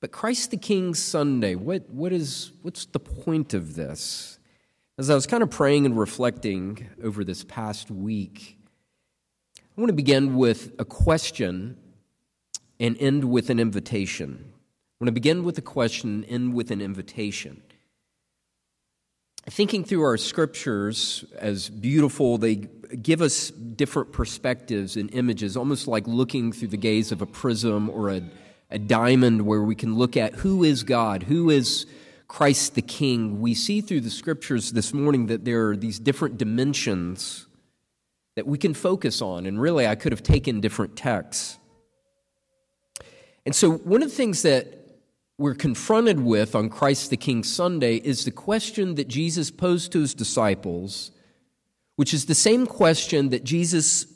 But Christ the King Sunday, what, what is, what's the point of this? As I was kind of praying and reflecting over this past week, I want to begin with a question and end with an invitation. I want to begin with a question and end with an invitation. Thinking through our scriptures as beautiful, they give us different perspectives and images, almost like looking through the gaze of a prism or a a diamond where we can look at who is God, who is Christ the King. We see through the scriptures this morning that there are these different dimensions that we can focus on. And really, I could have taken different texts. And so, one of the things that we're confronted with on Christ the King Sunday is the question that Jesus posed to his disciples, which is the same question that Jesus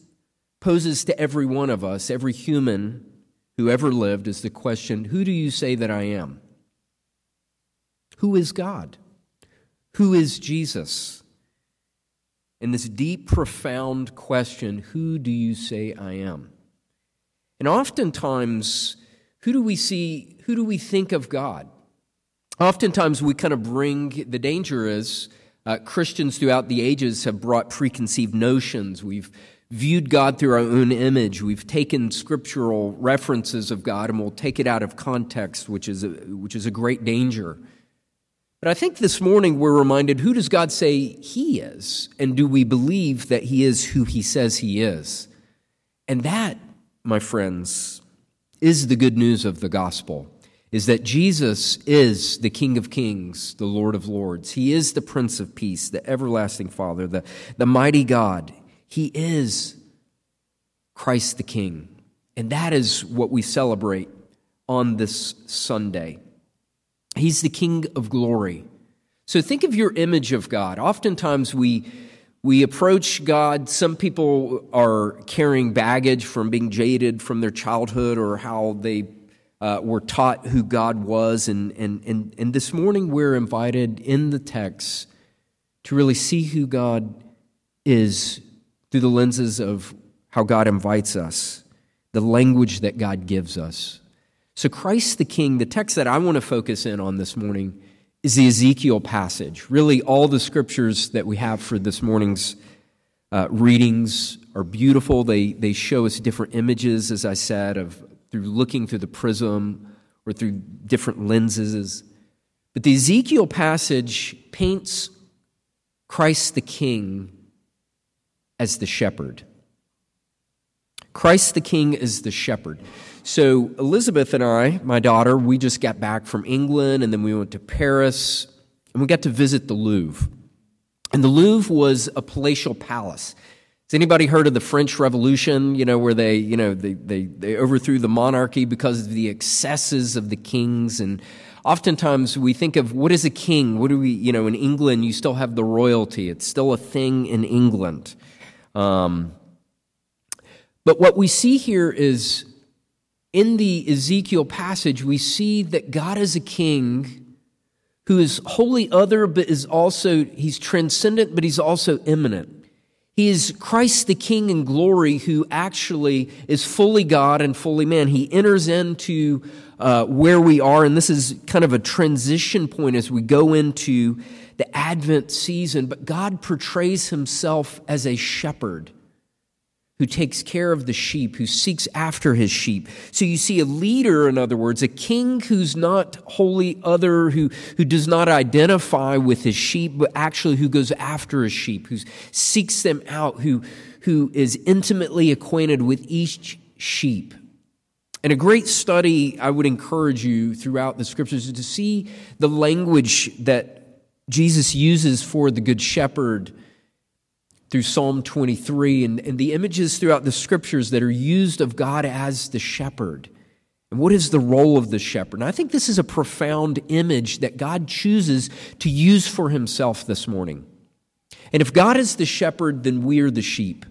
poses to every one of us, every human who ever lived is the question Who do you say that I am? Who is God? Who is Jesus? And this deep, profound question Who do you say I am? And oftentimes, who do we see, who do we think of God? Oftentimes, we kind of bring the danger is uh, Christians throughout the ages have brought preconceived notions. We've viewed God through our own image. We've taken scriptural references of God and we'll take it out of context, which is a, which is a great danger. But I think this morning we're reminded who does God say He is? And do we believe that He is who He says He is? And that, my friends, is the good news of the gospel. Is that Jesus is the King of Kings, the Lord of Lords. He is the Prince of Peace, the everlasting Father, the, the mighty God. He is Christ the King. And that is what we celebrate on this Sunday. He's the King of glory. So think of your image of God. Oftentimes we, we approach God. Some people are carrying baggage from being jaded from their childhood or how they uh, were taught who God was. And, and, and, and this morning we're invited in the text to really see who God is through the lenses of how God invites us, the language that God gives us. So, Christ the King, the text that I want to focus in on this morning is the Ezekiel passage. Really, all the scriptures that we have for this morning's uh, readings are beautiful. They, they show us different images, as I said, of through looking through the prism or through different lenses. But the Ezekiel passage paints Christ the King as the shepherd. Christ the King is the shepherd. So, Elizabeth and I, my daughter, we just got back from England and then we went to Paris and we got to visit the Louvre. And the Louvre was a palatial palace. Has anybody heard of the French Revolution, you know, where they, you know, they, they, they overthrew the monarchy because of the excesses of the kings? And oftentimes we think of what is a king? What do we, you know, in England, you still have the royalty. It's still a thing in England. Um, but what we see here is in the Ezekiel passage, we see that God is a king who is wholly other, but is also, he's transcendent, but he's also immanent. He is Christ the King in glory who actually is fully God and fully man. He enters into uh, where we are, and this is kind of a transition point as we go into the Advent season, but God portrays himself as a shepherd who takes care of the sheep, who seeks after his sheep. So you see a leader, in other words, a king who's not wholly other, who, who does not identify with his sheep, but actually who goes after his sheep, who seeks them out, who, who is intimately acquainted with each sheep. And a great study I would encourage you throughout the scriptures is to see the language that Jesus uses for the Good Shepherd through Psalm 23 and, and the images throughout the scriptures that are used of God as the shepherd. And what is the role of the shepherd? And I think this is a profound image that God chooses to use for himself this morning. And if God is the shepherd, then we are the sheep.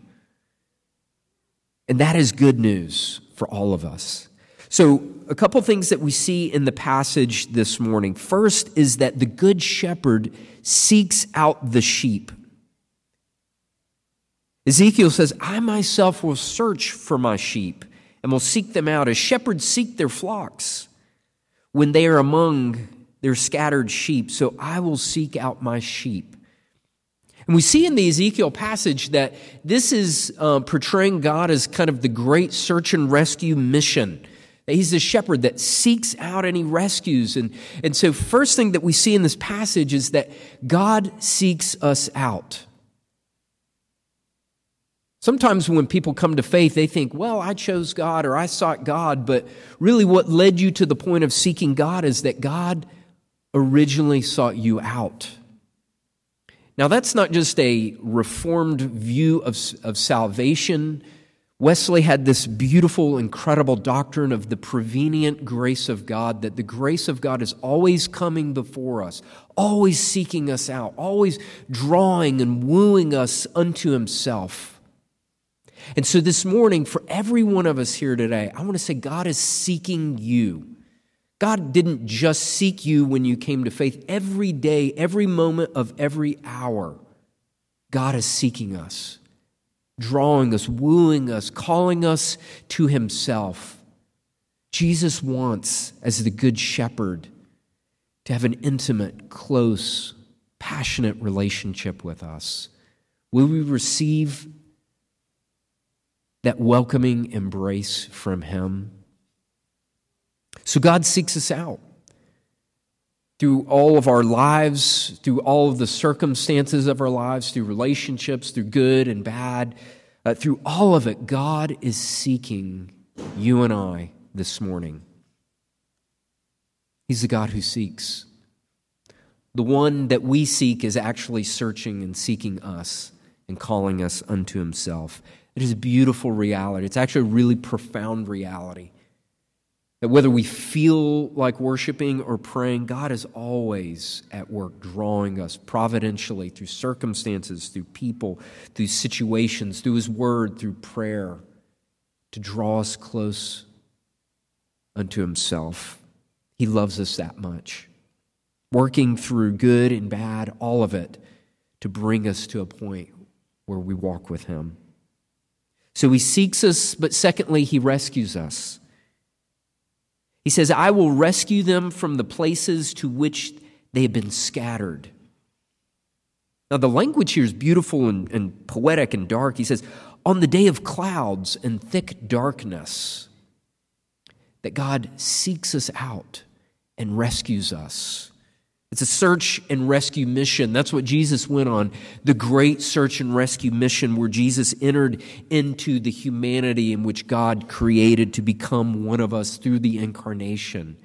And that is good news for all of us. So, a couple things that we see in the passage this morning. First is that the good shepherd seeks out the sheep. Ezekiel says, I myself will search for my sheep and will seek them out as shepherds seek their flocks. when they are among their scattered sheep, so I will seek out my sheep. And we see in the Ezekiel passage that this is uh, portraying God as kind of the great search and rescue mission. He's the shepherd that seeks out and he rescues. And, and so, first thing that we see in this passage is that God seeks us out. Sometimes when people come to faith, they think, well, I chose God or I sought God, but really what led you to the point of seeking God is that God originally sought you out. Now, that's not just a reformed view of, of salvation. Wesley had this beautiful, incredible doctrine of the prevenient grace of God, that the grace of God is always coming before us, always seeking us out, always drawing and wooing us unto Himself. And so this morning, for every one of us here today, I want to say God is seeking you. God didn't just seek you when you came to faith. Every day, every moment of every hour, God is seeking us, drawing us, wooing us, calling us to Himself. Jesus wants, as the Good Shepherd, to have an intimate, close, passionate relationship with us. Will we receive that welcoming embrace from Him? So God seeks us out through all of our lives, through all of the circumstances of our lives, through relationships, through good and bad, uh, through all of it, God is seeking you and I this morning. He's the God who seeks. The one that we seek is actually searching and seeking us and calling us unto himself. It is a beautiful reality. It's actually a really profound reality. That whether we feel like worshiping or praying, God is always at work drawing us providentially through circumstances, through people, through situations, through His Word, through prayer, to draw us close unto Himself. He loves us that much. Working through good and bad, all of it, to bring us to a point where we walk with Him. So He seeks us, but secondly, He rescues us. He says, I will rescue them from the places to which they have been scattered. Now, the language here is beautiful and, and, poetic and dark. He says, On the day of clouds and thick darkness, that God seeks us out and rescues us. It's a search and rescue mission. That's what Jesus went on. The great search and rescue mission where Jesus entered into the humanity in which God created to become one of us through the incarnation.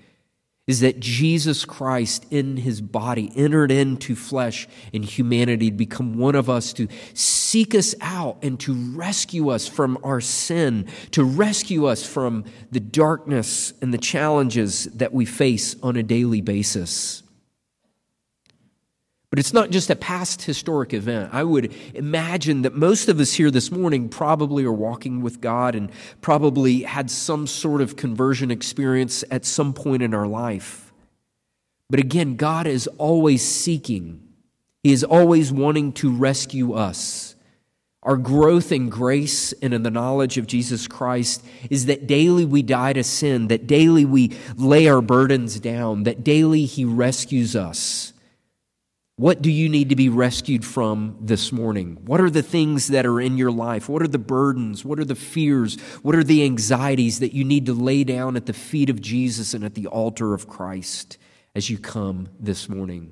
Is that Jesus Christ in his body entered into flesh and humanity to become one of us, to seek us out and to rescue us from our sin, to rescue us from the darkness and the challenges that we face on a daily basis. But it's not just a past historic event. I would imagine that most of us here this morning probably are walking with God and probably had some sort of conversion experience at some point in our life. But again, God is always seeking, He is always wanting to rescue us. Our growth in grace and in the knowledge of Jesus Christ is that daily we die to sin, that daily we lay our burdens down, that daily He rescues us. What do you need to be rescued from this morning? What are the things that are in your life? What are the burdens? What are the fears? What are the anxieties that you need to lay down at the feet of Jesus and at the altar of Christ as you come this morning?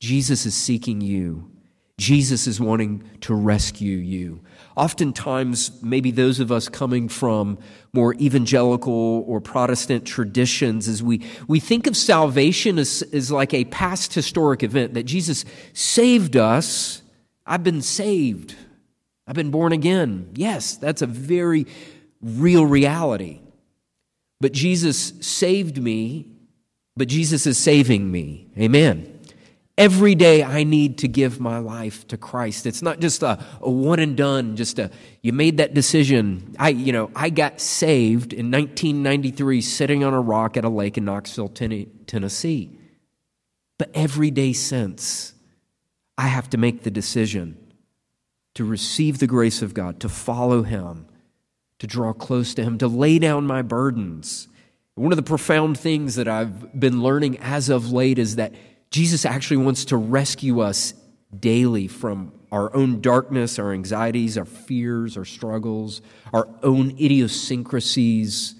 Jesus is seeking you. Jesus is wanting to rescue you. Oftentimes, maybe those of us coming from more evangelical or Protestant traditions, as we, we think of salvation as, as like a past historic event, that Jesus saved us. I've been saved. I've been born again. Yes, that's a very real reality. But Jesus saved me, but Jesus is saving me. Amen. Every day I need to give my life to Christ. It's not just a, a, one and done, just a, you made that decision. I, you know, I got saved in 1993 sitting on a rock at a lake in Knoxville, Tennessee. But every day since, I have to make the decision to receive the grace of God, to follow Him, to draw close to Him, to lay down my burdens, One of the profound things that I've been learning as of late is that Jesus actually wants to rescue us daily from our own darkness, our anxieties, our fears, our struggles, our own idiosyncrasies,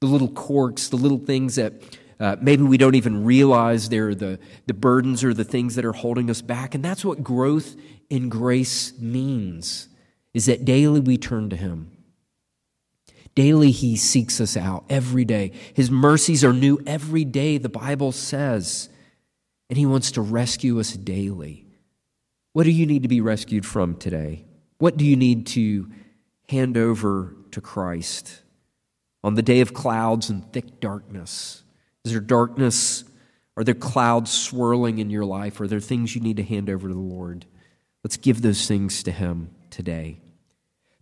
the little quirks, the little things that uh, maybe we don't even realize they're the, the burdens or the things that are holding us back. And that's what growth in grace means, is that daily we turn to Him. Daily, He seeks us out every day. His mercies are new every day, the Bible says. And He wants to rescue us daily. What do you need to be rescued from today? What do you need to hand over to Christ on the day of clouds and thick darkness? Is there darkness? Are there clouds swirling in your life? Are there things you need to hand over to the Lord? Let's give those things to Him today.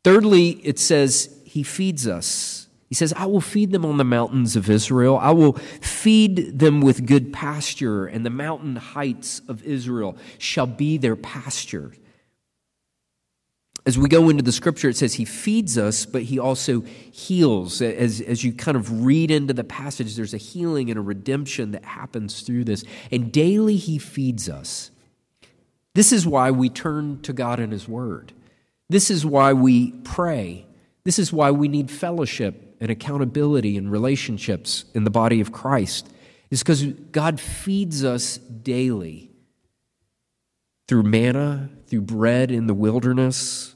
Thirdly, it says, he feeds us. He says, I will feed them on the mountains of Israel. I will feed them with good pasture, and the mountain heights of Israel shall be their pasture. As we go into the scripture, it says he feeds us, but he also heals. As, as you kind of read into the passage, there's a healing and a redemption that happens through this. And daily he feeds us. This is why we turn to God in his word. This is why we pray. This is why we need fellowship and accountability and relationships in the body of Christ. Is because God feeds us daily through manna, through bread in the wilderness.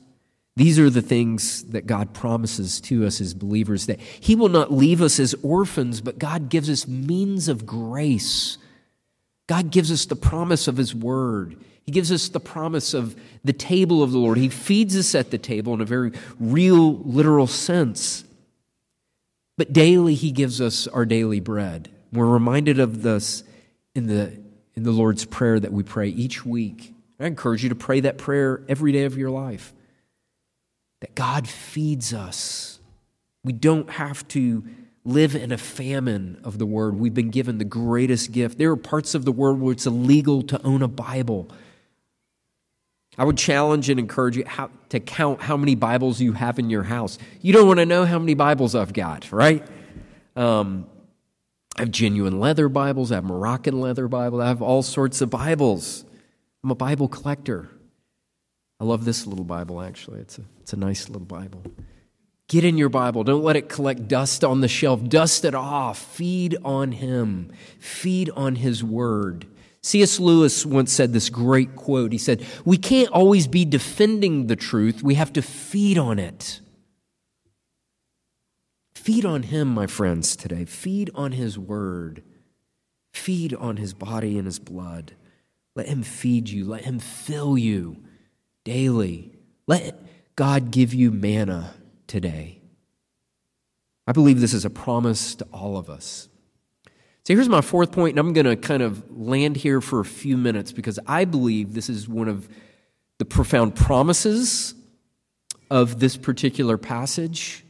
These are the things that God promises to us as believers that He will not leave us as orphans, but God gives us means of grace. God gives us the promise of His Word. He gives us the promise of the table of the Lord. He feeds us at the table in a very real, literal sense. But daily, He gives us our daily bread. We're reminded of this in the, in the Lord's Prayer that we pray each week. I encourage you to pray that prayer every day of your life. That God feeds us. We don't have to live in a famine of the Word. We've been given the greatest gift. There are parts of the world where it's illegal to own a Bible. I would challenge and encourage you how, to count how many Bibles you have in your house. You don't want to know how many Bibles I've got, right? Um, I have genuine leather Bibles, I have Moroccan leather Bibles, I have all sorts of Bibles. I'm a Bible collector. I love this little Bible, actually. It's a, it's a nice little Bible. Get in your Bible. Don't let it collect dust on the shelf. Dust it off. Feed on Him. Feed on His Word. C.S. Lewis once said this great quote. He said, We can't always be defending the truth, we have to feed on it. Feed on Him, my friends, today. Feed on His Word. Feed on His body and His blood. Let Him feed you. Let Him fill you daily. Let God give you manna today. I believe this is a promise to all of us. So here's my fourth point, and I'm going to kind of land here for a few minutes because I believe this is one of the profound promises of this particular passage.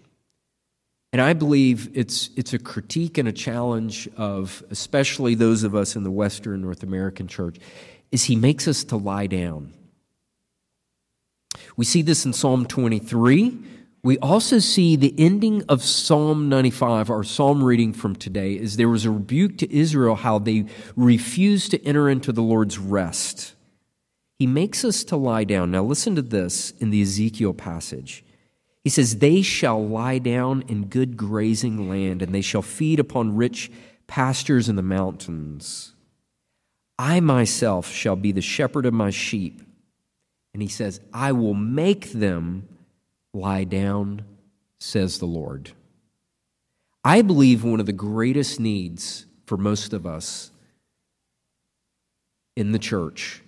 And I believe it's, it's a critique and a challenge of especially those of us in the Western North American church, is he makes us to lie down. We see this in Psalm 23 we also see the ending of Psalm 95, our psalm reading from today, is there was a rebuke to Israel how they refused to enter into the Lord's rest. He makes us to lie down. Now, listen to this in the Ezekiel passage. He says, They shall lie down in good grazing land, and they shall feed upon rich pastures in the mountains. I myself shall be the shepherd of my sheep. And he says, I will make them Lie down, says the Lord. I believe one of the greatest needs for most of us in the church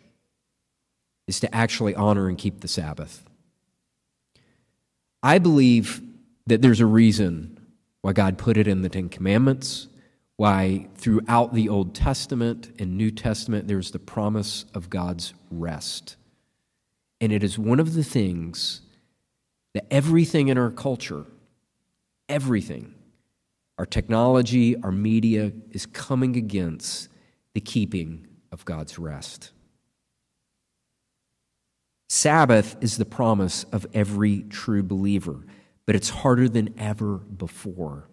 is to actually honor and keep the Sabbath. I believe that there's a reason why God put it in the Ten Commandments, why throughout the Old Testament and New Testament there's the promise of God's rest. And it is one of the things that everything in our culture, everything, our technology, our media, is coming against the keeping of God's rest. Sabbath is the promise of every true believer, but it's harder than ever before.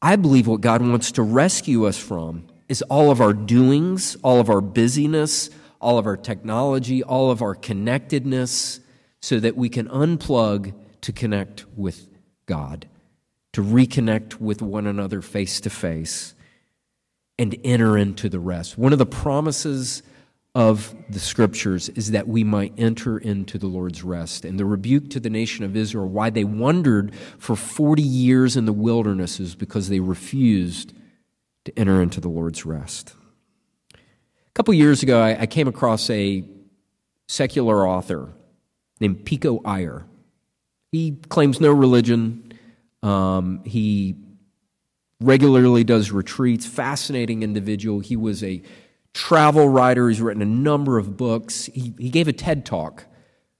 I believe what God wants to rescue us from is all of our doings, all of our busyness, all of our technology, all of our connectedness, so that we can unplug to connect with God, to reconnect with one another face to face, and enter into the rest. One of the promises of the scriptures is that we might enter into the Lord's rest. And the rebuke to the nation of Israel, why they wandered for 40 years in the wilderness, is because they refused to enter into the Lord's rest. A couple years ago, I, came across a secular author named Pico Iyer. He claims no religion. Um, he regularly does retreats, fascinating individual. He was a travel writer. He's written a number of books. He, he gave a TED talk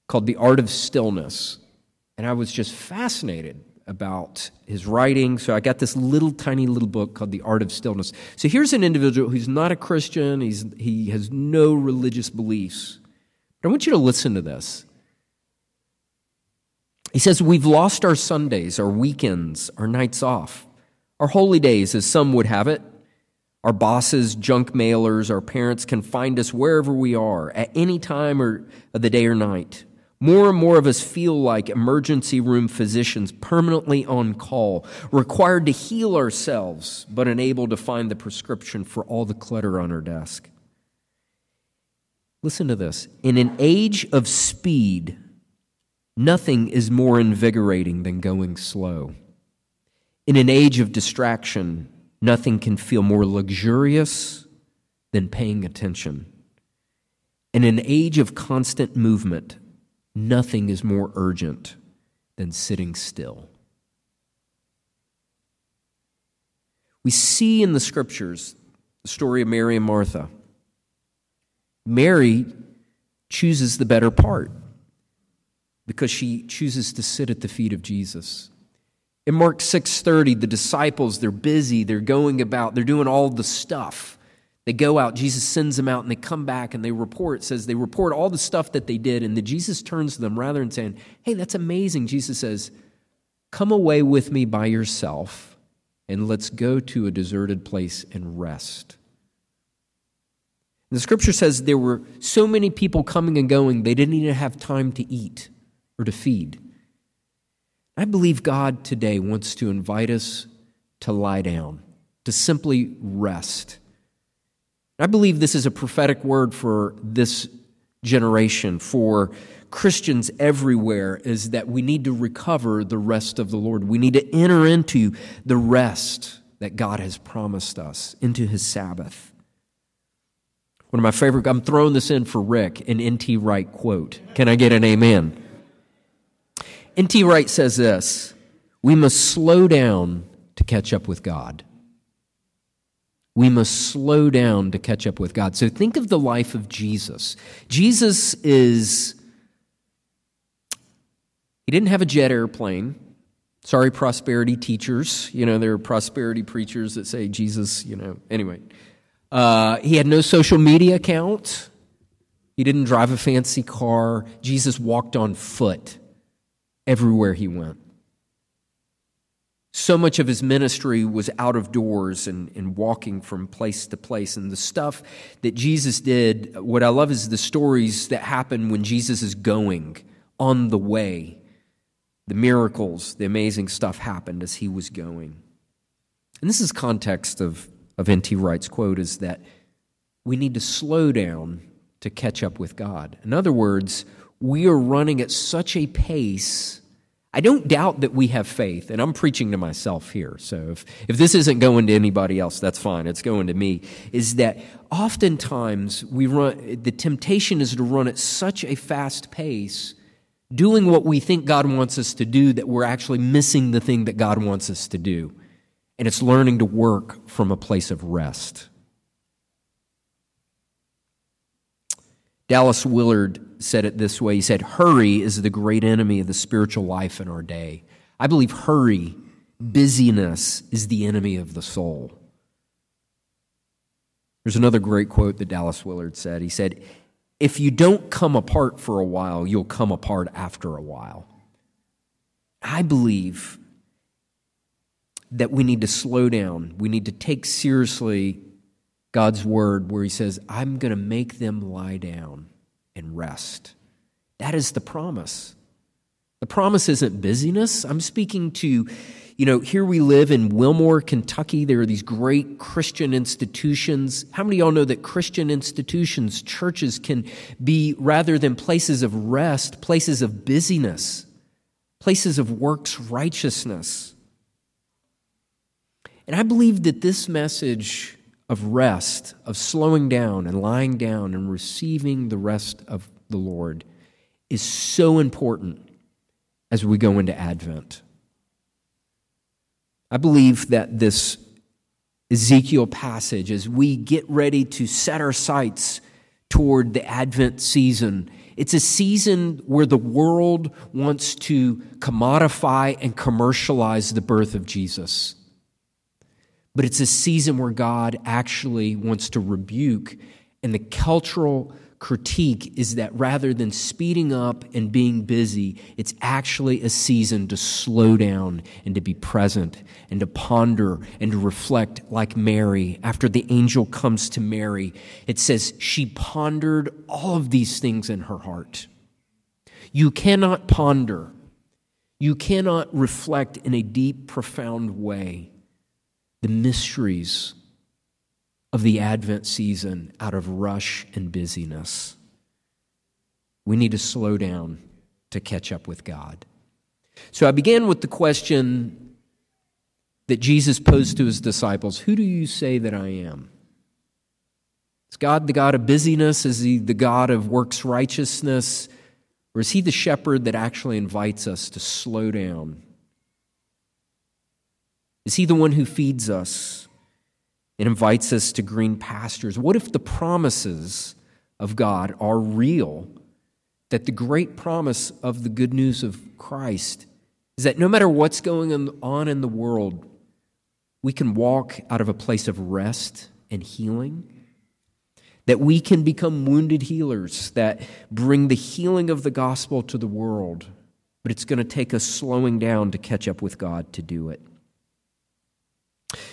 called The Art of Stillness. And I was just fascinated about his writing. So I got this little tiny little book called The Art of Stillness. So here's an individual who's not a Christian, he's, he has no religious beliefs. But I want you to listen to this. He says, We've lost our Sundays, our weekends, our nights off, our holy days, as some would have it. Our bosses, junk mailers, our parents can find us wherever we are, at any time or of the day or night. More and more of us feel like emergency room physicians permanently on call, required to heal ourselves, but unable to find the prescription for all the clutter on our desk. Listen to this. In an age of speed, nothing is more invigorating than going slow. In an age of distraction, Nothing can feel more luxurious than paying attention. In an age of constant movement, nothing is more urgent than sitting still. We see in the scriptures the story of Mary and Martha. Mary chooses the better part because she chooses to sit at the feet of Jesus. In Mark 6:30, the disciples, they're busy, they're going about, they're doing all the stuff. They go out, Jesus sends them out, and they come back and they report, says they report all the stuff that they did, and then Jesus turns to them rather than saying, Hey, that's amazing. Jesus says, Come away with me by yourself, and let's go to a deserted place and rest. And the scripture says there were so many people coming and going, they didn't even have time to eat or to feed. I believe God today wants to invite us to lie down, to simply rest. I believe this is a prophetic word for this generation, for Christians everywhere, is that we need to recover the rest of the Lord. We need to enter into the rest that God has promised us, into his Sabbath. One of my favorite, I'm throwing this in for Rick, an N.T. Wright quote. Can I get an amen? N.T. Wright says this We must slow down to catch up with God. We must slow down to catch up with God. So think of the life of Jesus. Jesus is, he didn't have a jet airplane. Sorry, prosperity teachers. You know, there are prosperity preachers that say Jesus, you know, anyway. Uh, he had no social media account. He didn't drive a fancy car. Jesus walked on foot everywhere he went. So much of his ministry was out of doors and, and walking from place to place. And the stuff that Jesus did, what I love is the stories that happen when Jesus is going on the way. The miracles, the amazing stuff happened as he was going. And this is context of, of N.T. Wright's quote is that we need to slow down to catch up with God. In other words, we are running at such a pace I don't doubt that we have faith, and I'm preaching to myself here. So if, if this isn't going to anybody else, that's fine. It's going to me. Is that oftentimes we run, the temptation is to run at such a fast pace, doing what we think God wants us to do, that we're actually missing the thing that God wants us to do. And it's learning to work from a place of rest. Dallas Willard said it this way He said, Hurry is the great enemy of the spiritual life in our day. I believe hurry, busyness, is the enemy of the soul. There's another great quote that Dallas Willard said. He said, If you don't come apart for a while, you'll come apart after a while. I believe that we need to slow down. We need to take seriously God's word where He says, I'm going to make them lie down and rest. That is the promise. The promise isn't busyness. I'm speaking to, you know, here we live in Wilmore, Kentucky. There are these great Christian institutions. How many of y'all know that Christian institutions, churches, can be, rather than places of rest, places of busyness, places of works righteousness? And I believe that this message of rest, of slowing down and lying down and receiving the rest of the Lord, is so important as we go into Advent. I believe that this Ezekiel passage, as we get ready to set our sights toward the Advent season, it's a season where the world wants to commodify and commercialize the birth of Jesus. But it's a season where God actually wants to rebuke, and the cultural critique is that rather than speeding up and being busy, it's actually a season to slow down and to be present and to ponder and to reflect like Mary. After the angel comes to Mary, it says she pondered all of these things in her heart. You cannot ponder, you cannot reflect in a deep, profound way the mysteries of the Advent season out of rush and busyness. We need to slow down to catch up with God. So I began with the question that Jesus posed to his disciples Who do you say that I am? Is God the God of busyness? Is he the God of works righteousness? Or is he the shepherd that actually invites us to slow down? Is he the one who feeds us? and invites us to green pastures. What if the promises of God are real? That the great promise of the good news of Christ is that no matter what's going on in the world, we can walk out of a place of rest and healing. That we can become wounded healers that bring the healing of the gospel to the world, but it's going to take us slowing down to catch up with God to do it.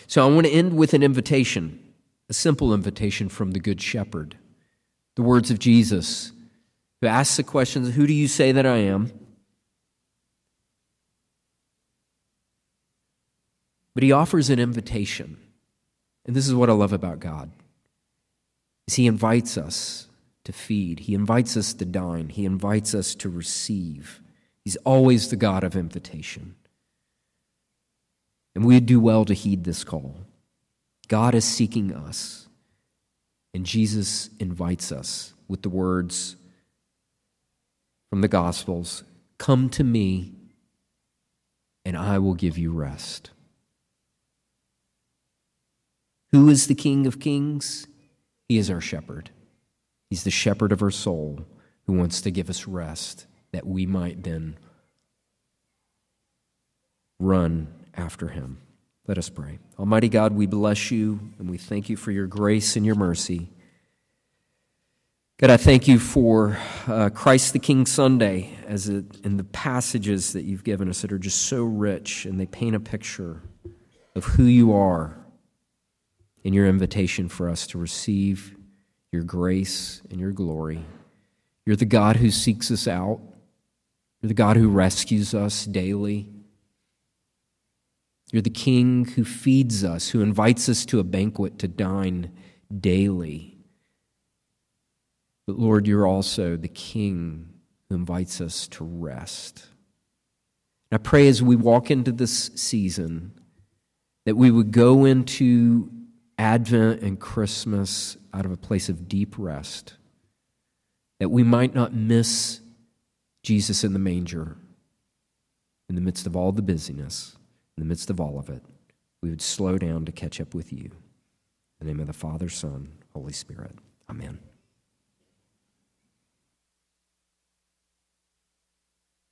So I want to end with an invitation, a simple invitation from the Good Shepherd. The words of Jesus, who asks the questions Who do you say that I am? But he offers an invitation. And this is what I love about God. Is he invites us to feed. He invites us to dine. He invites us to receive. He's always the God of invitation. And we do well to heed this call. God is seeking us, and Jesus invites us with the words from the Gospels Come to me, and I will give you rest. Who is the King of Kings? He is our shepherd. He's the shepherd of our soul who wants to give us rest that we might then run after him. Let us pray. Almighty God, we bless you and we thank you for your grace and your mercy. God, I thank you for uh, Christ the King Sunday as it, in the passages that you've given us that are just so rich and they paint a picture of who you are in your invitation for us to receive your grace and your glory. You're the God who seeks us out. You're the God who rescues us daily. You're the King who feeds us, who invites us to a banquet to dine daily. But Lord, you're also the King who invites us to rest. And I pray as we walk into this season that we would go into Advent and Christmas out of a place of deep rest, that we might not miss Jesus in the manger in the midst of all the busyness in the midst of all of it, we would slow down to catch up with you. In the name of the Father, Son, Holy Spirit. Amen.